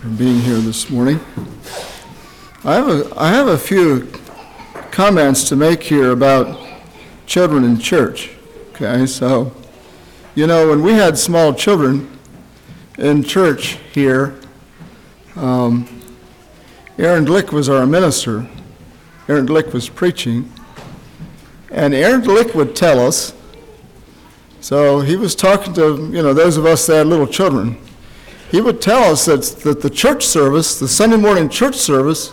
for being here this morning. I have a, I have a few comments to make here about children in church. Okay, so, you know, when we had small children in church here, um, Aaron Glick was our minister. Aaron Glick was preaching. And Aaron Glick would tell us, so he was talking to, you know, those of us that had little children. He would tell us that, that the church service, the Sunday morning church service,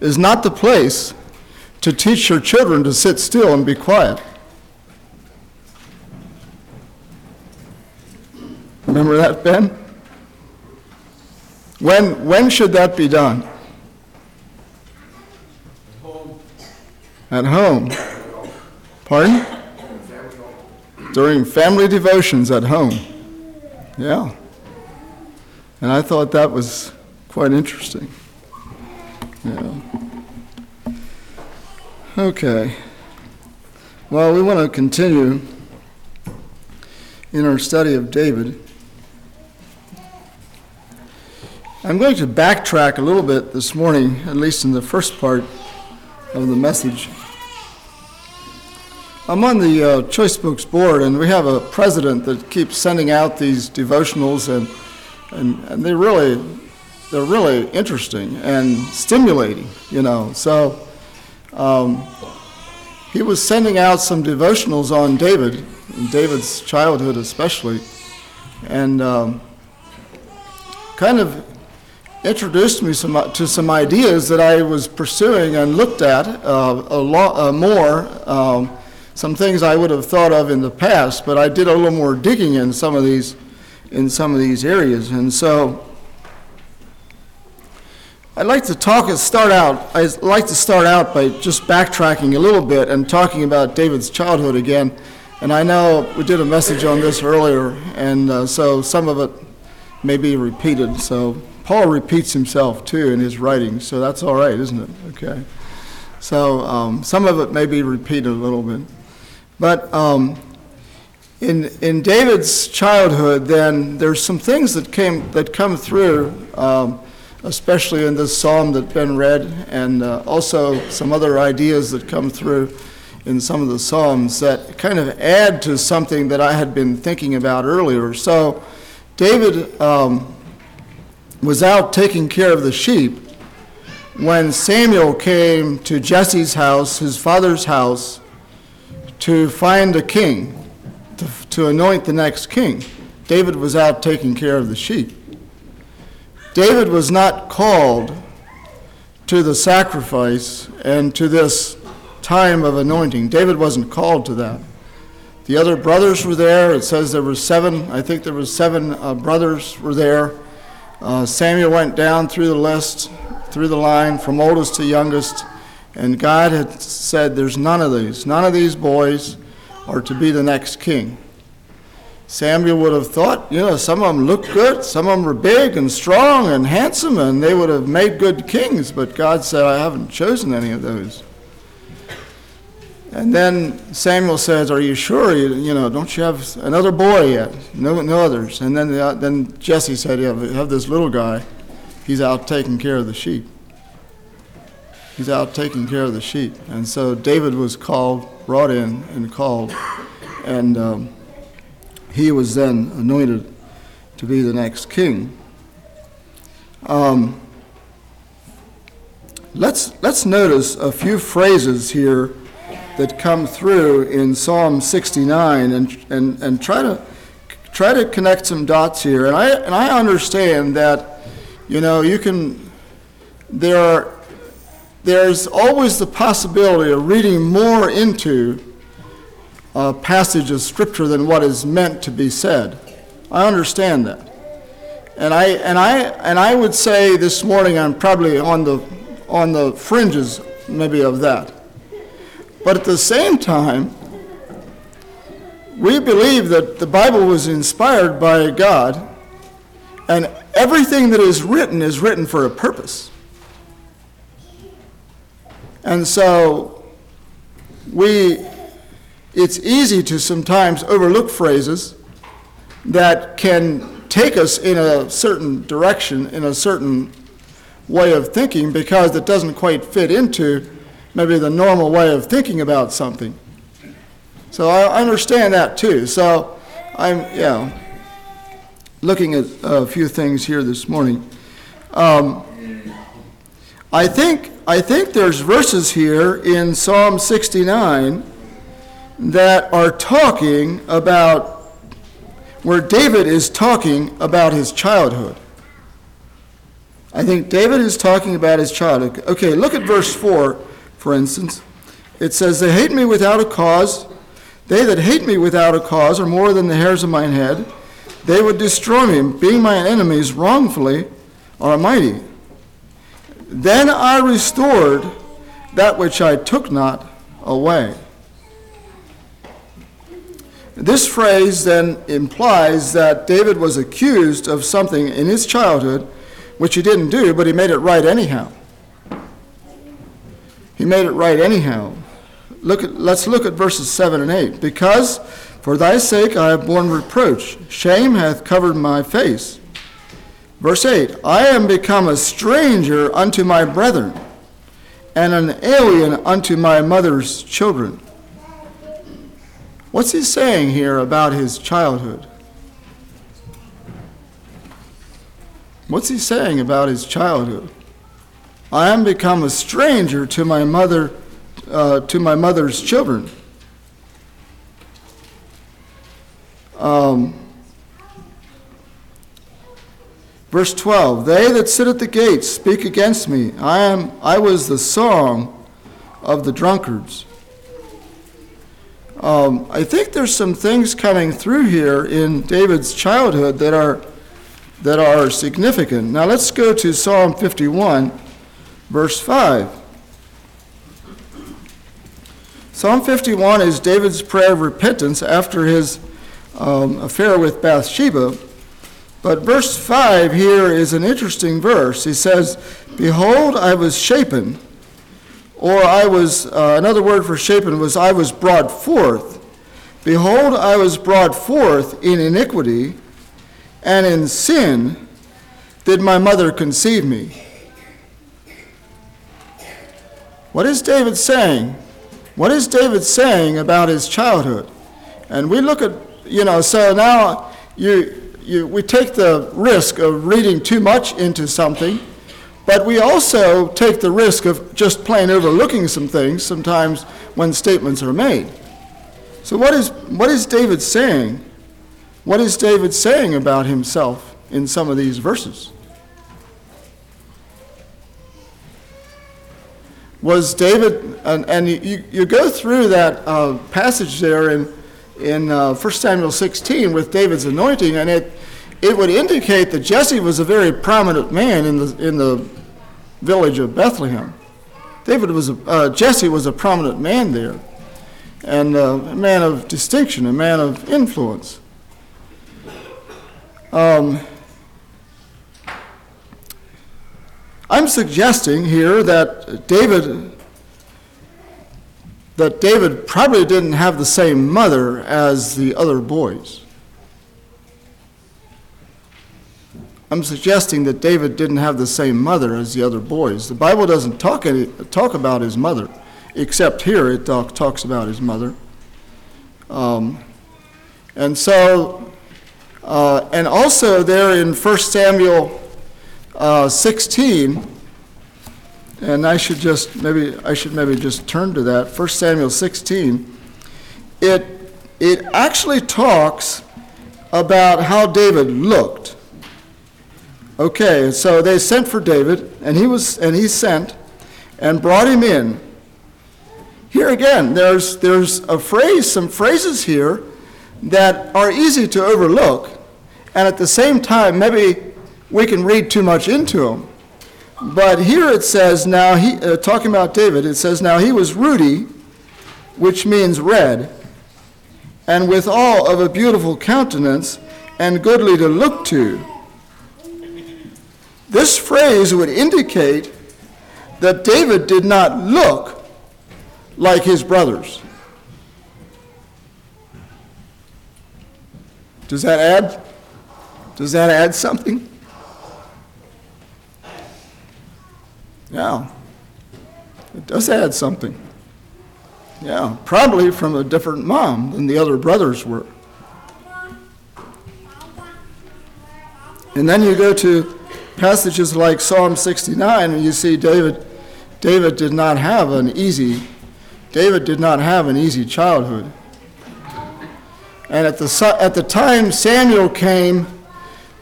is not the place to teach your children to sit still and be quiet. Remember that, Ben? When, when should that be done? At home. At home. Pardon? During family devotions at home. Yeah. And I thought that was quite interesting. Yeah. Okay. Well, we want to continue in our study of David. I'm going to backtrack a little bit this morning, at least in the first part of the message. I'm on the uh, Choice Books board, and we have a president that keeps sending out these devotionals, and, and, and they really, they're really interesting and stimulating, you know. So um, he was sending out some devotionals on David, David's childhood especially, and um, kind of introduced me some, to some ideas that I was pursuing and looked at uh, a lot uh, more. Um, some things I would have thought of in the past, but I did a little more digging in some of these in some of these areas, and so I'd like to talk start out. I'd like to start out by just backtracking a little bit and talking about David's childhood again. And I know we did a message on this earlier, and uh, so some of it may be repeated. So Paul repeats himself too in his writings, so that's all right, isn't it? Okay. So um, some of it may be repeated a little bit, but um, in in David's childhood, then there's some things that came that come through. Um, especially in this psalm that's been read, and uh, also some other ideas that come through in some of the psalms that kind of add to something that I had been thinking about earlier. So, David um, was out taking care of the sheep when Samuel came to Jesse's house, his father's house, to find a king, to, to anoint the next king. David was out taking care of the sheep. David was not called to the sacrifice and to this time of anointing. David wasn't called to that. The other brothers were there. It says there were seven. I think there were seven uh, brothers were there. Uh, Samuel went down through the list, through the line, from oldest to youngest, and God had said, "There's none of these. None of these boys are to be the next king." Samuel would have thought, you know, some of them looked good, some of them were big and strong and handsome, and they would have made good kings, but God said, I haven't chosen any of those. And then Samuel says, Are you sure? You, you know, don't you have another boy yet? No, no others. And then, the, then Jesse said, Yeah, have this little guy. He's out taking care of the sheep. He's out taking care of the sheep. And so David was called, brought in, and called. And. Um, he was then anointed to be the next king. Um, let's, let's notice a few phrases here that come through in Psalm 69 and, and, and try, to, try to connect some dots here. And I, and I understand that, you know, you can, there are, there's always the possibility of reading more into a passage of Scripture than what is meant to be said. I understand that. And I, and I, and I would say this morning I'm probably on the, on the fringes maybe of that. But at the same time, we believe that the Bible was inspired by God, and everything that is written is written for a purpose. And so we it's easy to sometimes overlook phrases that can take us in a certain direction, in a certain way of thinking, because it doesn't quite fit into maybe the normal way of thinking about something. So I understand that too. So I'm, yeah, looking at a few things here this morning. Um, I think I think there's verses here in Psalm 69 that are talking about where David is talking about his childhood. I think David is talking about his childhood. Okay, look at verse 4, for instance. It says, They hate me without a cause. They that hate me without a cause are more than the hairs of mine head. They would destroy me, being my enemies wrongfully are mighty. Then I restored that which I took not away. This phrase then implies that David was accused of something in his childhood which he didn't do, but he made it right anyhow. He made it right anyhow. Look at, let's look at verses 7 and 8. Because for thy sake I have borne reproach, shame hath covered my face. Verse 8 I am become a stranger unto my brethren, and an alien unto my mother's children. What's he saying here about his childhood? What's he saying about his childhood? I am become a stranger to my mother, uh, to my mother's children. Um, verse 12 They that sit at the gates speak against me. I, am, I was the song of the drunkards. Um, I think there's some things coming through here in David's childhood that are that are significant. Now let's go to Psalm 51, verse 5. Psalm 51 is David's prayer of repentance after his um, affair with Bathsheba. But verse 5 here is an interesting verse. He says, Behold, I was shapen or I was, uh, another word for shapen was, I was brought forth. Behold, I was brought forth in iniquity, and in sin did my mother conceive me. What is David saying? What is David saying about his childhood? And we look at, you know, so now you, you, we take the risk of reading too much into something but we also take the risk of just plain overlooking some things sometimes when statements are made. So, what is, what is David saying? What is David saying about himself in some of these verses? Was David, and, and you, you go through that uh, passage there in, in uh, 1 Samuel 16 with David's anointing, and it, it would indicate that Jesse was a very prominent man in the, in the village of Bethlehem. David was a, uh, Jesse was a prominent man there, and uh, a man of distinction, a man of influence. Um, I'm suggesting here that David that David probably didn't have the same mother as the other boys. I'm suggesting that David didn't have the same mother as the other boys. The Bible doesn't talk, any, talk about his mother, except here it talk, talks about his mother. Um, and so, uh, and also there in 1 Samuel uh, 16, and I should just maybe I should maybe just turn to that. 1 Samuel 16. It it actually talks about how David looked. Okay, so they sent for David, and he was and he sent and brought him in. Here again, there's there's a phrase, some phrases here that are easy to overlook, and at the same time, maybe we can read too much into them. But here it says, now he, uh, talking about David, it says, now he was ruddy, which means red, and withal of a beautiful countenance, and goodly to look to. This phrase would indicate that David did not look like his brothers. Does that add? Does that add something? Yeah. It does add something. Yeah, probably from a different mom than the other brothers were. And then you go to passages like Psalm 69 and you see David David did not have an easy David did not have an easy childhood. And at the, at the time Samuel came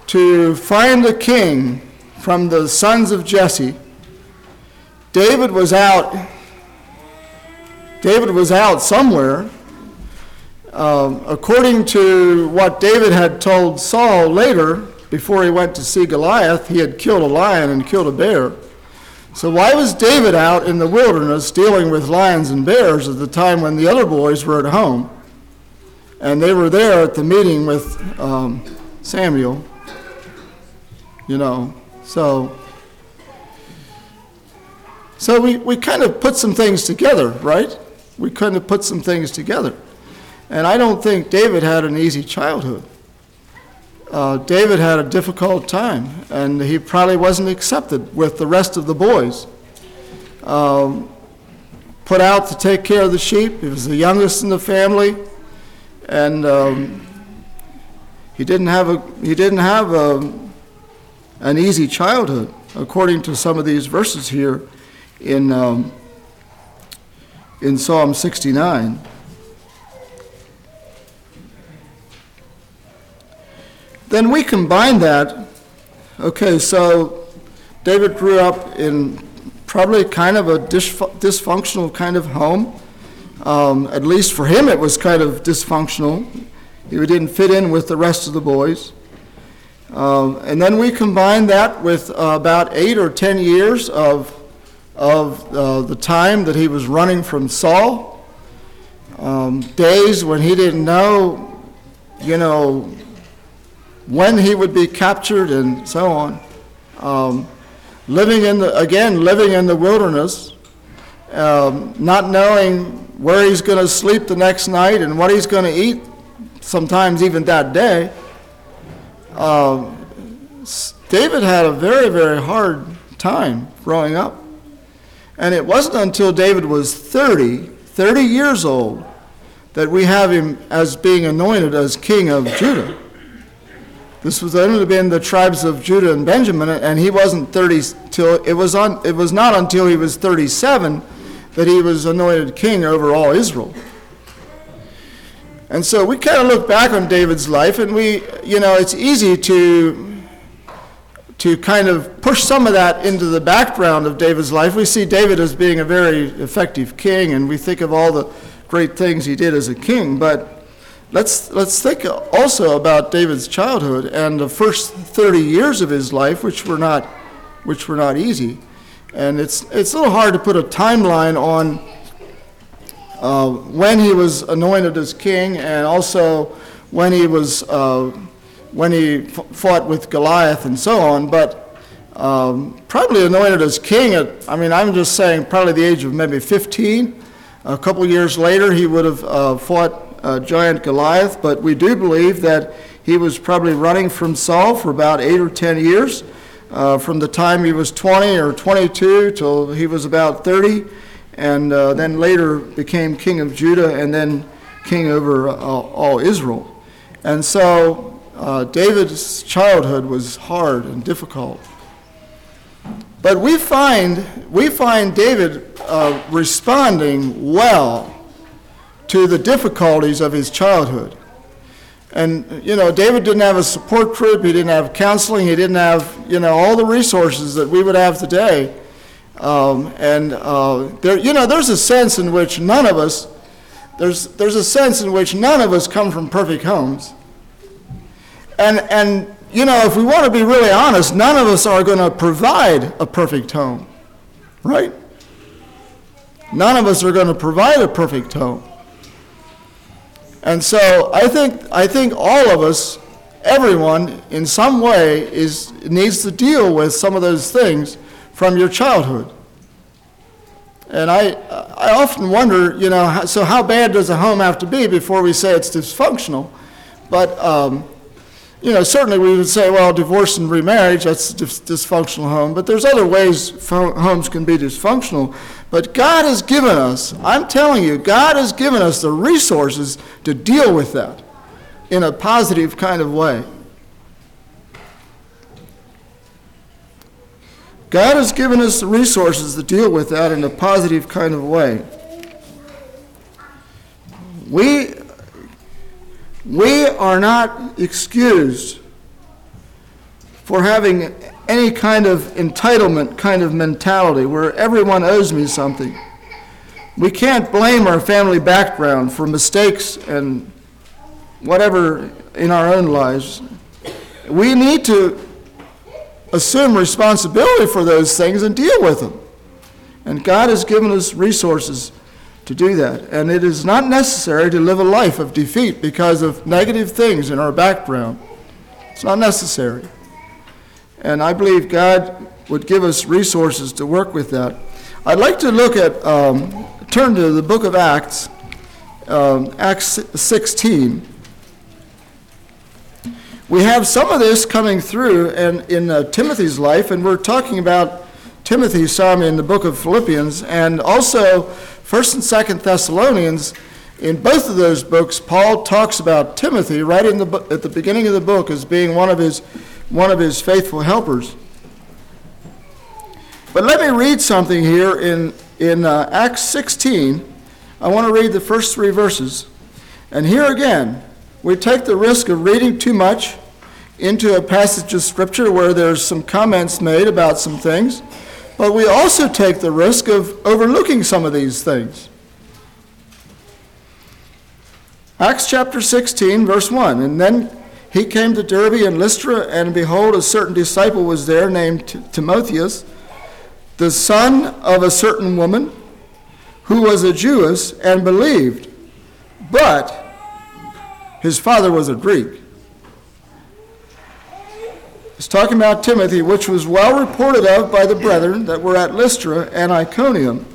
to find a king from the sons of Jesse, David was out. David was out somewhere. Um, according to what David had told Saul later, before he went to see Goliath, he had killed a lion and killed a bear. So why was David out in the wilderness dealing with lions and bears at the time when the other boys were at home? And they were there at the meeting with um, Samuel. You know, so so we, we kind of put some things together, right? We kind of put some things together. And I don't think David had an easy childhood. Uh, David had a difficult time, and he probably wasn't accepted with the rest of the boys. Um, put out to take care of the sheep. He was the youngest in the family, and um, he didn't have a he didn't have a, an easy childhood, according to some of these verses here in um, in Psalm 69. Then we combine that. Okay, so David grew up in probably kind of a dysfunctional kind of home. Um, at least for him, it was kind of dysfunctional. He didn't fit in with the rest of the boys. Um, and then we combine that with uh, about eight or ten years of, of uh, the time that he was running from Saul. Um, days when he didn't know, you know, when he would be captured and so on. Um, living in the, again, living in the wilderness, um, not knowing where he's going to sleep the next night and what he's going to eat, sometimes even that day. Uh, David had a very, very hard time growing up. And it wasn't until David was 30, 30 years old, that we have him as being anointed as king of Judah. This was only been the tribes of Judah and Benjamin, and he wasn't 30 till it was on. It was not until he was 37 that he was anointed king over all Israel. And so we kind of look back on David's life, and we, you know, it's easy to to kind of push some of that into the background of David's life. We see David as being a very effective king, and we think of all the great things he did as a king, but Let's, let's think also about David's childhood and the first 30 years of his life, which were not, which were not easy. And it's, it's a little hard to put a timeline on uh, when he was anointed as king and also when he was uh, when he fought with Goliath and so on. But um, probably anointed as king at I mean I'm just saying probably the age of maybe 15. A couple years later, he would have uh, fought uh, giant Goliath, but we do believe that he was probably running from Saul for about eight or ten years, uh, from the time he was 20 or 22 till he was about 30, and uh, then later became king of Judah and then king over uh, all Israel. And so uh, David's childhood was hard and difficult. But we find, we find David uh, responding well to the difficulties of his childhood. And, you know, David didn't have a support group, he didn't have counseling, he didn't have, you know, all the resources that we would have today. Um, and, uh, there, you know, there's a sense in which none of us, there's, there's a sense in which none of us come from perfect homes. And, and, you know, if we want to be really honest, none of us are going to provide a perfect home, right? None of us are going to provide a perfect home. And so I think, I think all of us, everyone, in some way, is, needs to deal with some of those things from your childhood. And I, I often wonder, you know, so how bad does a home have to be before we say it's dysfunctional? But, um, you know, certainly we would say, well, divorce and remarriage, that's a dysfunctional home, but there's other ways homes can be dysfunctional. But God has given us, I'm telling you, God has given us the resources to deal with that in a positive kind of way. God has given us the resources to deal with that in a positive kind of way. We, we are not excused for having any kind of entitlement kind of mentality where everyone owes me something. We can't blame our family background for mistakes and whatever in our own lives. We need to assume responsibility for those things and deal with them. And God has given us resources to do that. And it is not necessary to live a life of defeat because of negative things in our background. It's not necessary. And I believe God would give us resources to work with that. I'd like to look at, um, turn to the book of Acts, um, Acts 16 we have some of this coming through in, in uh, Timothy's life, and we're talking about Timothy some in the book of Philippians, and also 1st and 2nd Thessalonians. In both of those books, Paul talks about Timothy right in the, at the beginning of the book as being one of his, one of his faithful helpers. But let me read something here in, in uh, Acts 16. I want to read the first three verses. And here again, we take the risk of reading too much into a passage of Scripture where there's some comments made about some things, but we also take the risk of overlooking some of these things. Acts chapter 16, verse 1. And then he came to Derbe and Lystra, and behold, a certain disciple was there named Timotheus, the son of a certain woman who was a Jewess and believed, but his father was a Greek. It's talking about Timothy, which was well reported of by the brethren that were at Lystra and Iconium.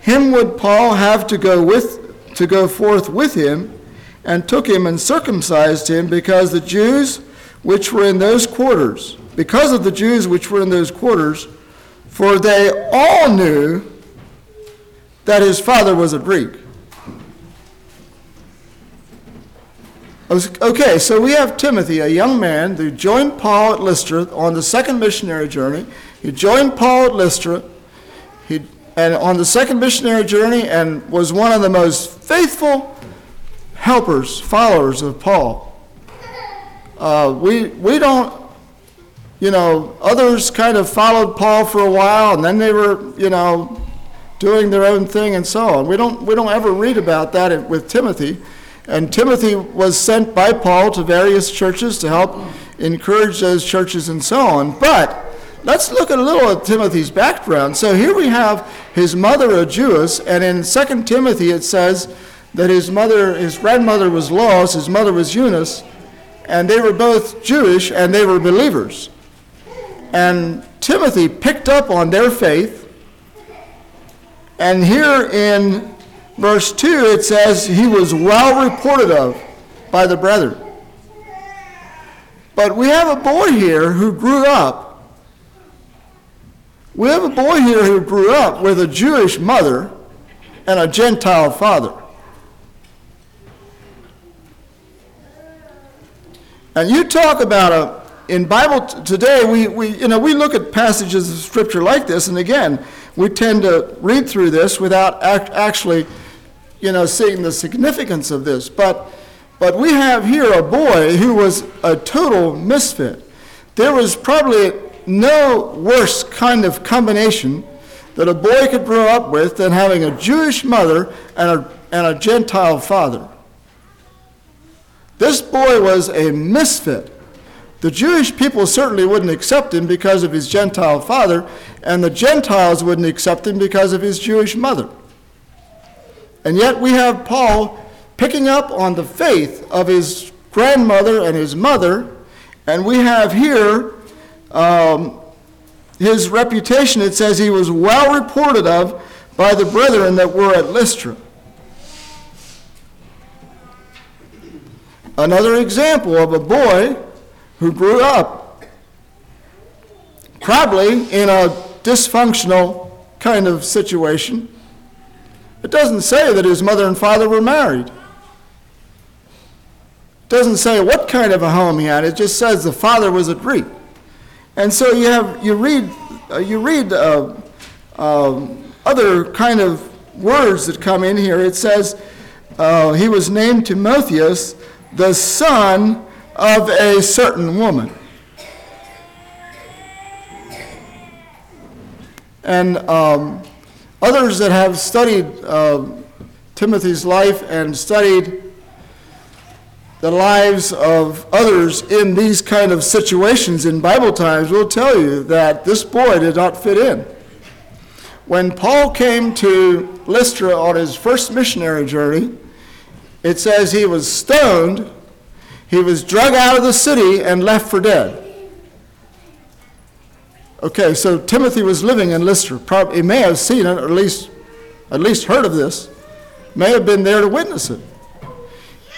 Him would Paul have to go with to go forth with him, and took him and circumcised him because the Jews which were in those quarters, because of the Jews which were in those quarters, for they all knew that his father was a Greek. Okay, so we have Timothy, a young man who joined Paul at Lystra on the second missionary journey. He joined Paul at Lystra, he, and on the second missionary journey, and was one of the most faithful helpers, followers of Paul. Uh, we we don't, you know, others kind of followed Paul for a while, and then they were, you know, doing their own thing and so on. We don't we don't ever read about that with Timothy. And Timothy was sent by Paul to various churches to help encourage those churches and so on. But let's look at a little at Timothy's background. So here we have his mother, a Jewess, and in 2 Timothy it says that his mother, his grandmother was Lois, his mother was Eunice, and they were both Jewish and they were believers. And Timothy picked up on their faith. And here in verse 2, it says, He was well reported of by the brethren. But we have a boy here who grew up. We have a boy here who grew up with a Jewish mother and a Gentile father. And you talk about a in Bible t- today, we, we, you know, we look at passages of Scripture like this, and again, we tend to read through this without act, actually you know, seeing the significance of this. But, but we have here a boy who was a total misfit. There was probably no worse kind of combination that a boy could grow up with than having a Jewish mother and a, and a Gentile father. This boy was a misfit. The Jewish people certainly wouldn't accept him because of his Gentile father, and the Gentiles wouldn't accept him because of his Jewish mother. And yet we have Paul picking up on the faith of his grandmother and his mother, and we have here um, his reputation. It says he was well reported of by the brethren that were at Lystra. another example of a boy who grew up probably in a dysfunctional kind of situation. It doesn't say that his mother and father were married. It doesn't say what kind of a home he had. It just says the father was a Greek. And so you have you read uh, you read uh, um, other kind of words that come in here. It says uh, he was named Timotheus, the son of a certain woman. And um, others that have studied uh, Timothy's life and studied the lives of others in these kind of situations in Bible times will tell you that this boy did not fit in. When Paul came to Lystra on his first missionary journey, it says he was stoned, he was drug out of the city, and left for dead. Okay, so Timothy was living in Lystra. Probably, he may have seen it, or at least, at least heard of this, may have been there to witness it.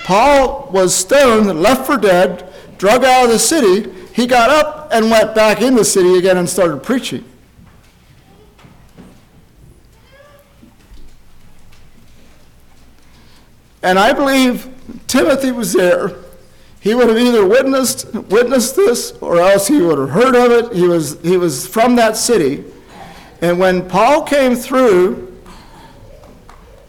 Paul was stoned, left for dead, drug out of the city. He got up and went back in the city again and started preaching. And I believe Timothy was there. He would have either witnessed, witnessed this or else he would have heard of it. He was, he was from that city. And when Paul came through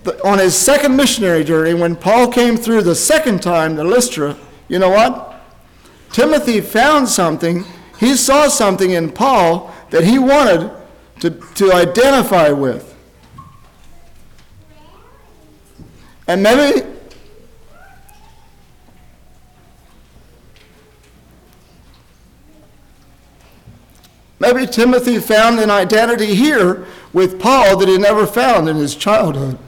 the, on his second missionary journey, when Paul came through the second time to Lystra, you know what? Timothy found something. He saw something in Paul that he wanted to, to identify with. And maybe maybe Timothy found an identity here with Paul that he never found in his childhood.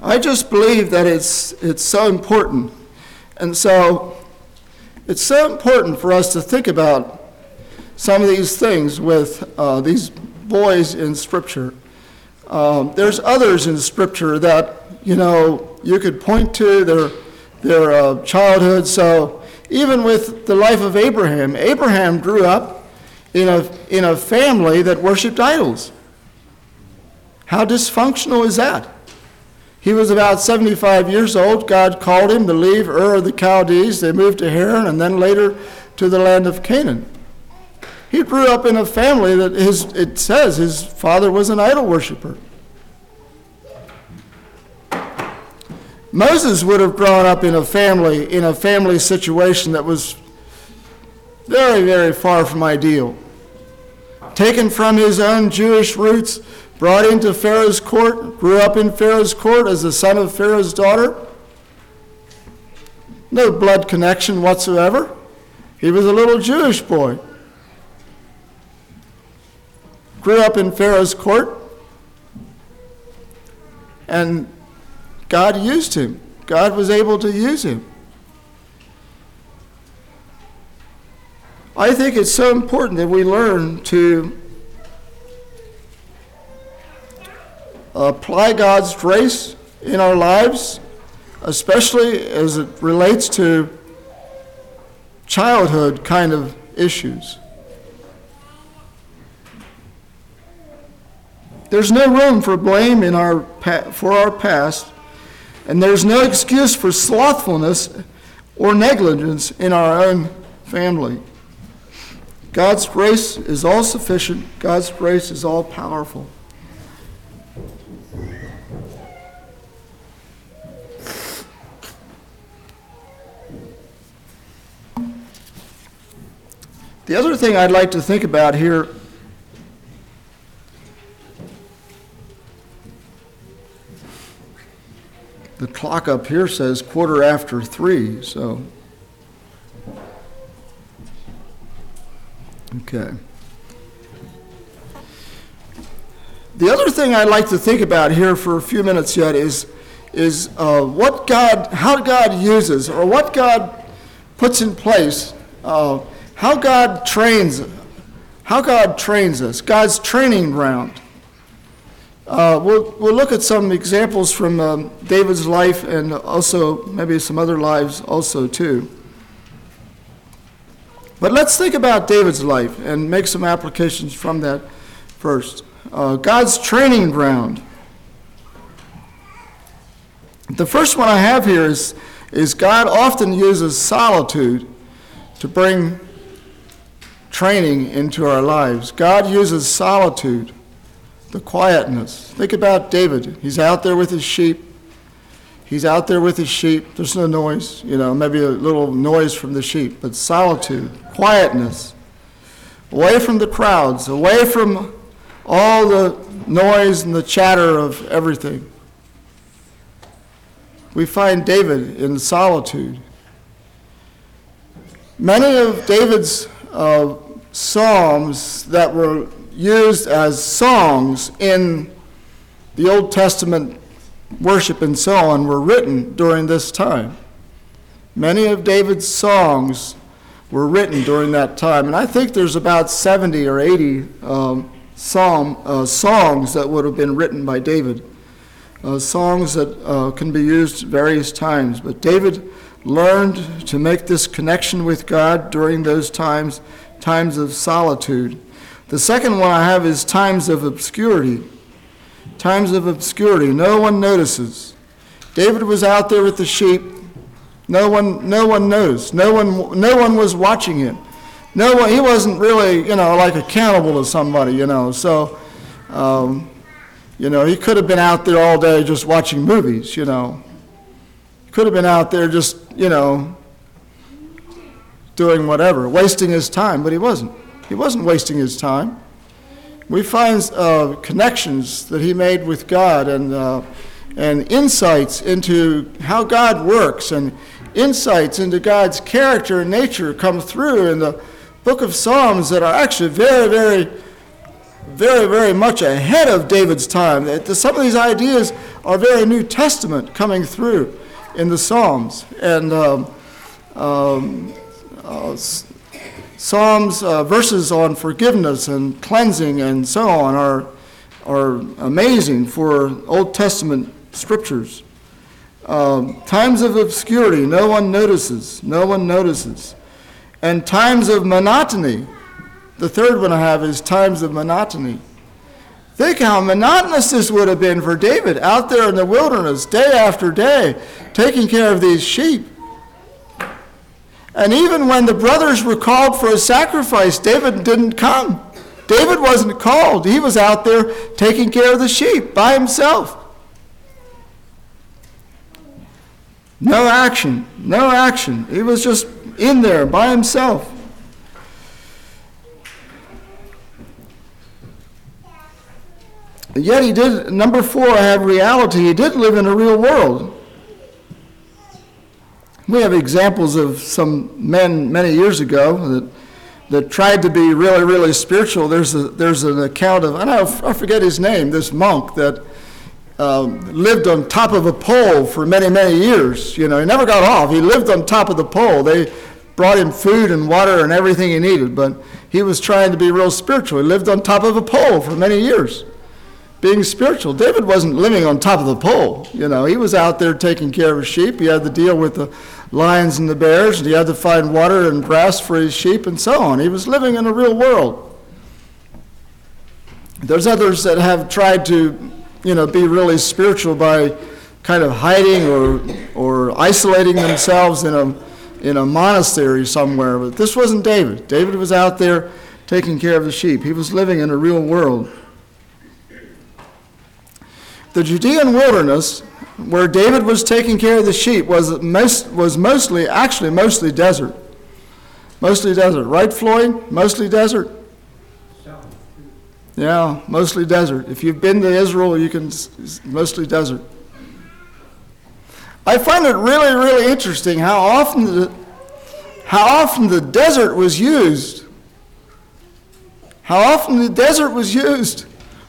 I just believe that it's, it's so important and so it's so important for us to think about some of these things with uh, these boys in Scripture. Um, there's others in Scripture that, you know, you could point to their, their uh, childhood. So even with the life of Abraham, Abraham grew up in a, in a family that worshiped idols. How dysfunctional is that? He was about 75 years old. God called him to leave Ur of the Chaldees. They moved to Haran and then later to the land of Canaan. He grew up in a family that his, it says his father was an idol worshiper. Moses would have grown up in a family, in a family situation that was very, very far from ideal. Taken from his own Jewish roots, brought into Pharaoh's court, grew up in Pharaoh's court as the son of Pharaoh's daughter. No blood connection whatsoever. He was a little Jewish boy. Grew up in Pharaoh's court. And God used him. God was able to use him. I think it's so important that we learn to apply God's grace in our lives, especially as it relates to childhood kind of issues. There's no room for blame in our for our past, and there's no excuse for slothfulness or negligence in our own family. God's grace is all sufficient. God's grace is all powerful. The other thing I'd like to think about here the clock up here says quarter after three, so. Okay. The other thing I'd like to think about here for a few minutes yet is, is uh, what God, how God uses, or what God puts in place uh, how God trains, how God trains us, God's training ground. Uh, we'll, we'll look at some examples from um, David's life and also maybe some other lives also too. But let's think about David's life and make some applications from that first. Uh, God's training ground. The first one I have here is, is God often uses solitude to bring training into our lives. God uses solitude the quietness. Think about David. He's out there with his sheep. He's out there with his sheep. There's no noise, you know, maybe a little noise from the sheep, but solitude, quietness, away from the crowds, away from all the noise and the chatter of everything. We find David in solitude. Many of David's uh, psalms that were used as songs in the Old Testament worship and so on were written during this time. Many of David's songs were written during that time, and I think there's about 70 or 80 um, psalm, uh, songs that would have been written by David. Uh, songs that uh, can be used various times. But David learned to make this connection with God during those times, times of solitude. The second one I have is times of obscurity. Times of obscurity. No one notices. David was out there with the sheep. No one, no one knows. No one, no one was watching him. No one, he wasn't really, you know, like accountable to somebody, you know. So, um, you know, he could have been out there all day just watching movies, you know. Could have been out there just, you know, doing whatever, wasting his time, but he wasn't. He wasn't wasting his time. We find uh, connections that he made with God and, uh, and insights into how God works and insights into God's character and nature come through in the book of Psalms that are actually very, very, very, very much ahead of David's time. Some of these ideas are very New Testament coming through in the Psalms. And um, um, uh, Psalms, uh, verses on forgiveness and cleansing and so on are, are amazing for Old Testament scriptures. Um, times of obscurity, no one notices. No one notices. And times of monotony. The third one I have is times of monotony. Think how monotonous this would have been for David out there in the wilderness, day after day, taking care of these sheep. And even when the brothers were called for a sacrifice, David didn't come. David wasn't called. He was out there taking care of the sheep by himself. No action, no action. He was just in there by himself. Yet he did, number four, I have reality. He did live in a real world. We have examples of some men many years ago that, that tried to be really, really spiritual. There's, a, there's an account of, I, I forget his name, this monk that um, lived on top of a pole for many, many years. You know, he never got off. He lived on top of the pole. They brought him food and water and everything he needed, but he was trying to be real spiritual. He lived on top of a pole for many years being spiritual. David wasn't living on top of the pole. You know, he was out there taking care of his sheep. He had to deal with the lions and the bears, and he had to find water and grass for his sheep and so on. He was living in a real world. There's others that have tried to, you know, be really spiritual by kind of hiding or or isolating themselves in a in a monastery somewhere. But this wasn't David. David was out there taking care of the sheep. He was living in a real world. The Judean wilderness, where David was taking care of the sheep, was, most, was mostly, actually, mostly desert. Mostly desert. Right, Floyd? Mostly desert? Yeah, mostly desert. If you've been to Israel, you can, mostly desert. I find it really, really interesting how often the, how often the desert was used. How often the desert was used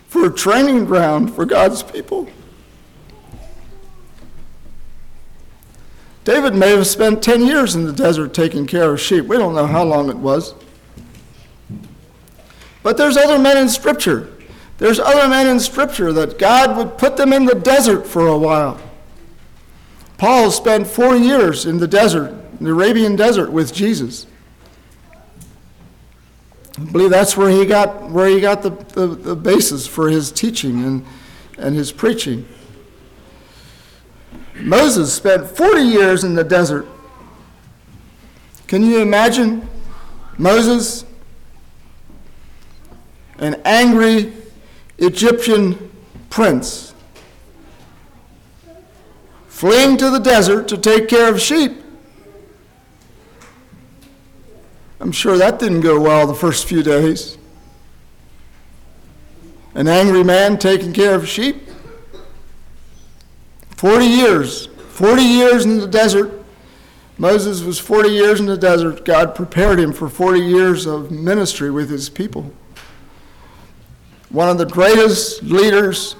for a training ground for God's people. David may have spent 10 years in the desert taking care of sheep. We don't know how long it was. But there's other men in Scripture. There's other men in Scripture that God would put them in the desert for a while. Paul spent four years in the desert, the Arabian desert, with Jesus. I believe that's where he got where he got the, the, the basis for his teaching and, and his preaching. Moses spent 40 years in the desert. Can you imagine Moses, an angry Egyptian prince, fleeing to the desert to take care of sheep? I'm sure that didn't go well the first few days. An angry man taking care of sheep. 40 years, 40 years in the desert. Moses was 40 years in the desert. God prepared him for 40 years of ministry with his people. One of the greatest leaders,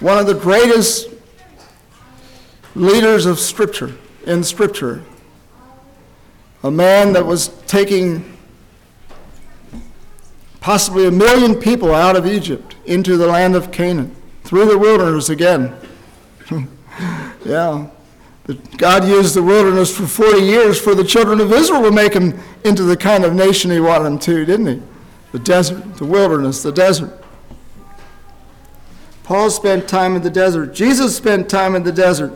one of the greatest leaders of Scripture, in Scripture. A man that was taking possibly a million people out of Egypt into the land of Canaan, through the wilderness again. yeah. God used the wilderness for 40 years for the children of Israel to make them into the kind of nation he wanted them to, didn't he? The desert, the wilderness, the desert. Paul spent time in the desert. Jesus spent time in the desert.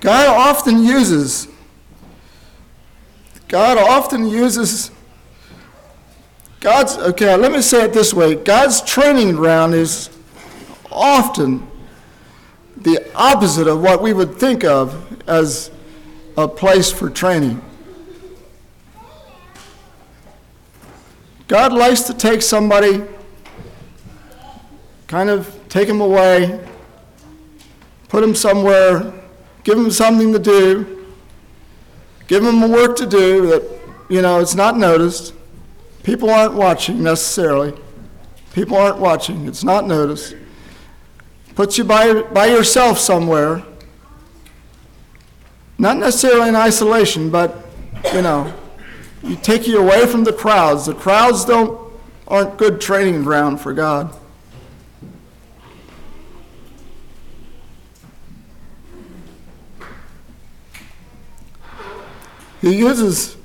God often uses God often uses God's, okay, let me say it this way God's training ground is often the opposite of what we would think of as a place for training. God likes to take somebody, kind of take him away, put him somewhere, give him something to do Give them work to do that, you know, it's not noticed. People aren't watching necessarily. People aren't watching. It's not noticed. Puts you by, by yourself somewhere. Not necessarily in isolation, but, you know, you take you away from the crowds. The crowds don't aren't good training ground for God. He uses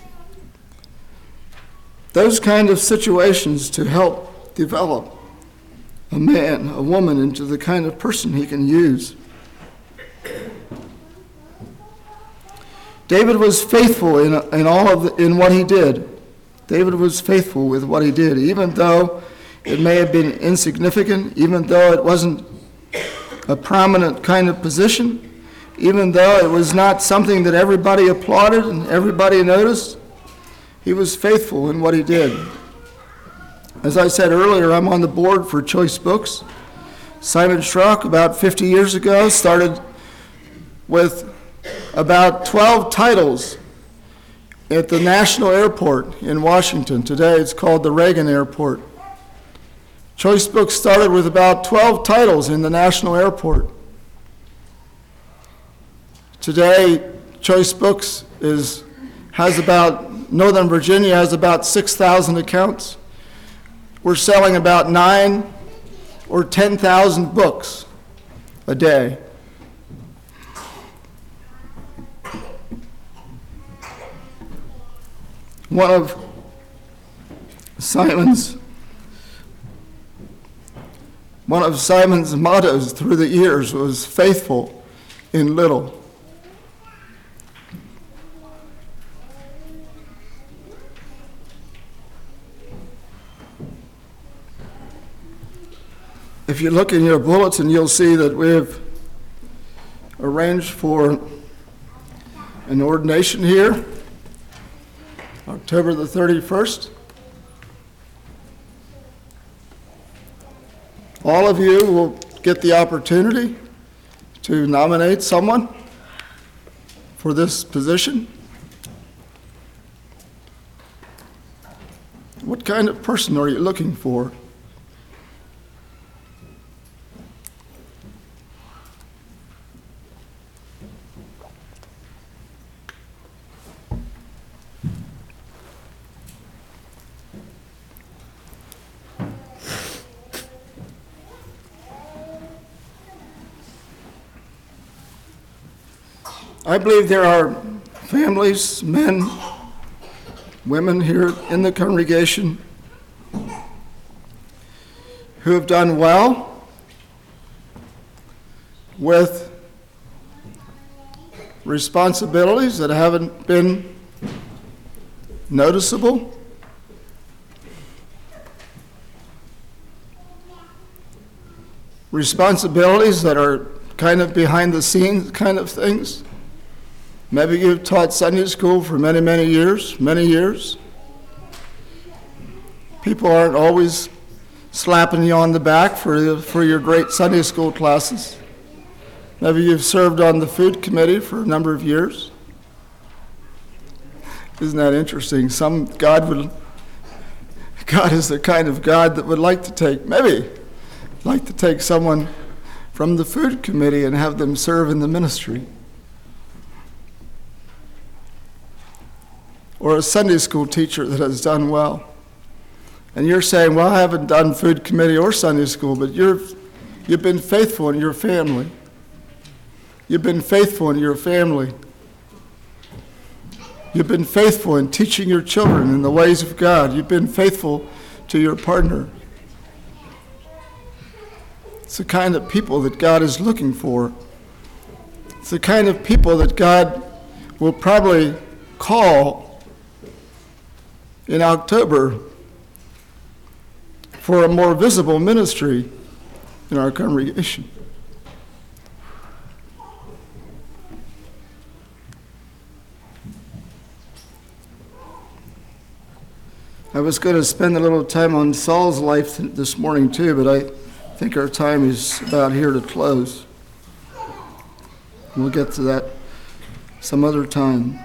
those kind of situations to help develop a man, a woman into the kind of person he can use. David was faithful in, in all of the, in what he did. David was faithful with what he did, even though it may have been insignificant, even though it wasn't a prominent kind of position even though it was not something that everybody applauded and everybody noticed, he was faithful in what he did. As I said earlier, I'm on the board for Choice Books. Simon Schrock, about 50 years ago, started with about 12 titles at the National Airport in Washington. Today it's called the Reagan Airport. Choice Books started with about 12 titles in the National Airport. Today, Choice Books is, has about, Northern Virginia has about 6,000 accounts. We're selling about nine or 10,000 books a day. One of Simon's one of Simon's mottos through the years was faithful in little. If you look in your bulletin, you'll see that we've arranged for an ordination here, October the 31st. All of you will get the opportunity to nominate someone for this position. What kind of person are you looking for? Believe there are families, men, women here in the congregation who have done well with responsibilities that haven't been noticeable. Responsibilities that are kind of behind the scenes kind of things. Maybe you've taught Sunday school for many, many years, many years. People aren't always slapping you on the back for, for your great Sunday school classes. Maybe you've served on the food committee for a number of years. Isn't that interesting? Some God would God is the kind of God that would like to take maybe like to take someone from the food committee and have them serve in the ministry. Or a Sunday school teacher that has done well. And you're saying, Well, I haven't done food committee or Sunday school, but you're, you've been faithful in your family. You've been faithful in your family. You've been faithful in teaching your children in the ways of God. You've been faithful to your partner. It's the kind of people that God is looking for. It's the kind of people that God will probably call in October for a more visible ministry in our congregation. I was going to spend a little time on Saul's life this morning too, but I think our time is about here to close. We'll get to that some other time.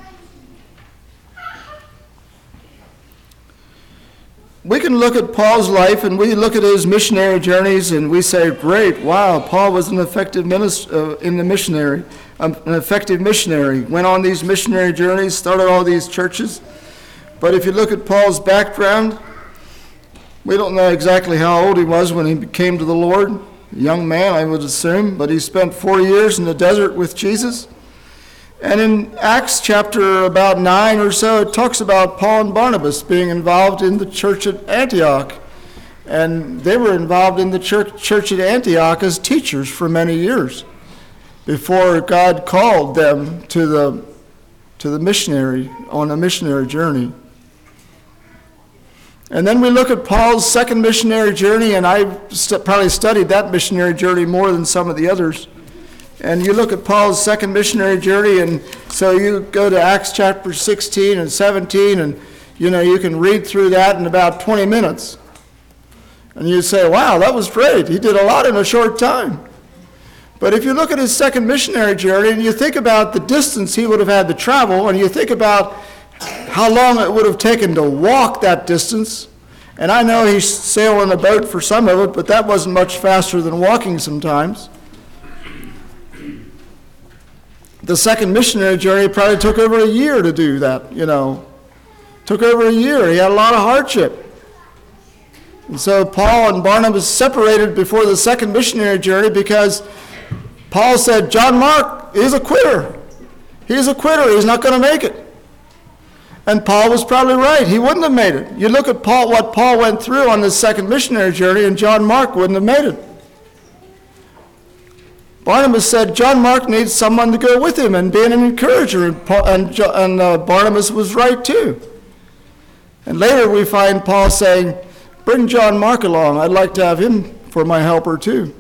We can look at Paul's life and we look at his missionary journeys and we say, great, wow, Paul was an effective minister uh, in the missionary, um, an effective missionary. Went on these missionary journeys, started all these churches. But if you look at Paul's background, we don't know exactly how old he was when he came to the Lord. A young man, I would assume, but he spent four years in the desert with Jesus. And in Acts chapter about 9 or so, it talks about Paul and Barnabas being involved in the church at Antioch. And they were involved in the church, church at Antioch as teachers for many years before God called them to the, to the missionary, on a missionary journey. And then we look at Paul's second missionary journey, and I st- probably studied that missionary journey more than some of the others. And you look at Paul's second missionary journey, and so you go to Acts chapter 16 and 17, and you know you can read through that in about 20 minutes. And you say, wow, that was great. He did a lot in a short time. But if you look at his second missionary journey and you think about the distance he would have had to travel, and you think about how long it would have taken to walk that distance. And I know he's sailing a boat for some of it, but that wasn't much faster than walking sometimes. The second missionary journey probably took over a year to do that, you know. Took over a year. He had a lot of hardship. And so Paul and Barnabas separated before the second missionary journey because Paul said, John Mark is a quitter. He's a quitter. He's not going to make it. And Paul was probably right. He wouldn't have made it. You look at Paul, what Paul went through on the second missionary journey, and John Mark wouldn't have made it. Barnabas said John Mark needs someone to go with him and be an encourager, and, uh, Barnabas was right too. And later we find Paul saying, Bring John Mark along. I'd like to have him for my helper too.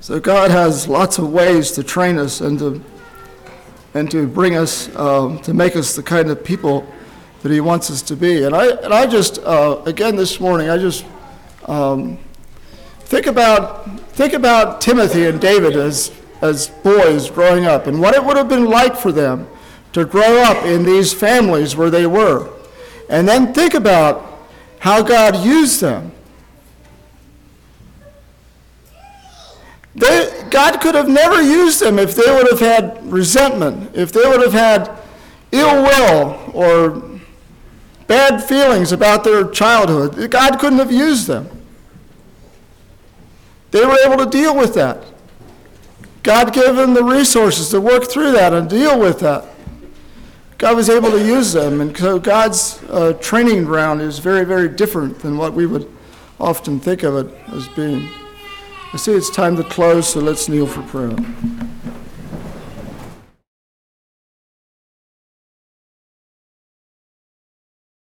So God has lots of ways to train us and to and to bring us um, to make us the kind of people that He wants us to be. And I and I just uh, again this morning I just um, think about think about Timothy and David as as boys growing up and what it would have been like for them to grow up in these families where they were. And then think about how God used them. They, God could have never used them if they would have had resentment, if they would have had ill will or bad feelings about their childhood. God couldn't have used them. They were able to deal with that. God gave them the resources to work through that and deal with that. God was able to use them, and so God's uh, training ground is very, very different than what we would often think of it as being. I see it's time to close, so let's kneel for prayer.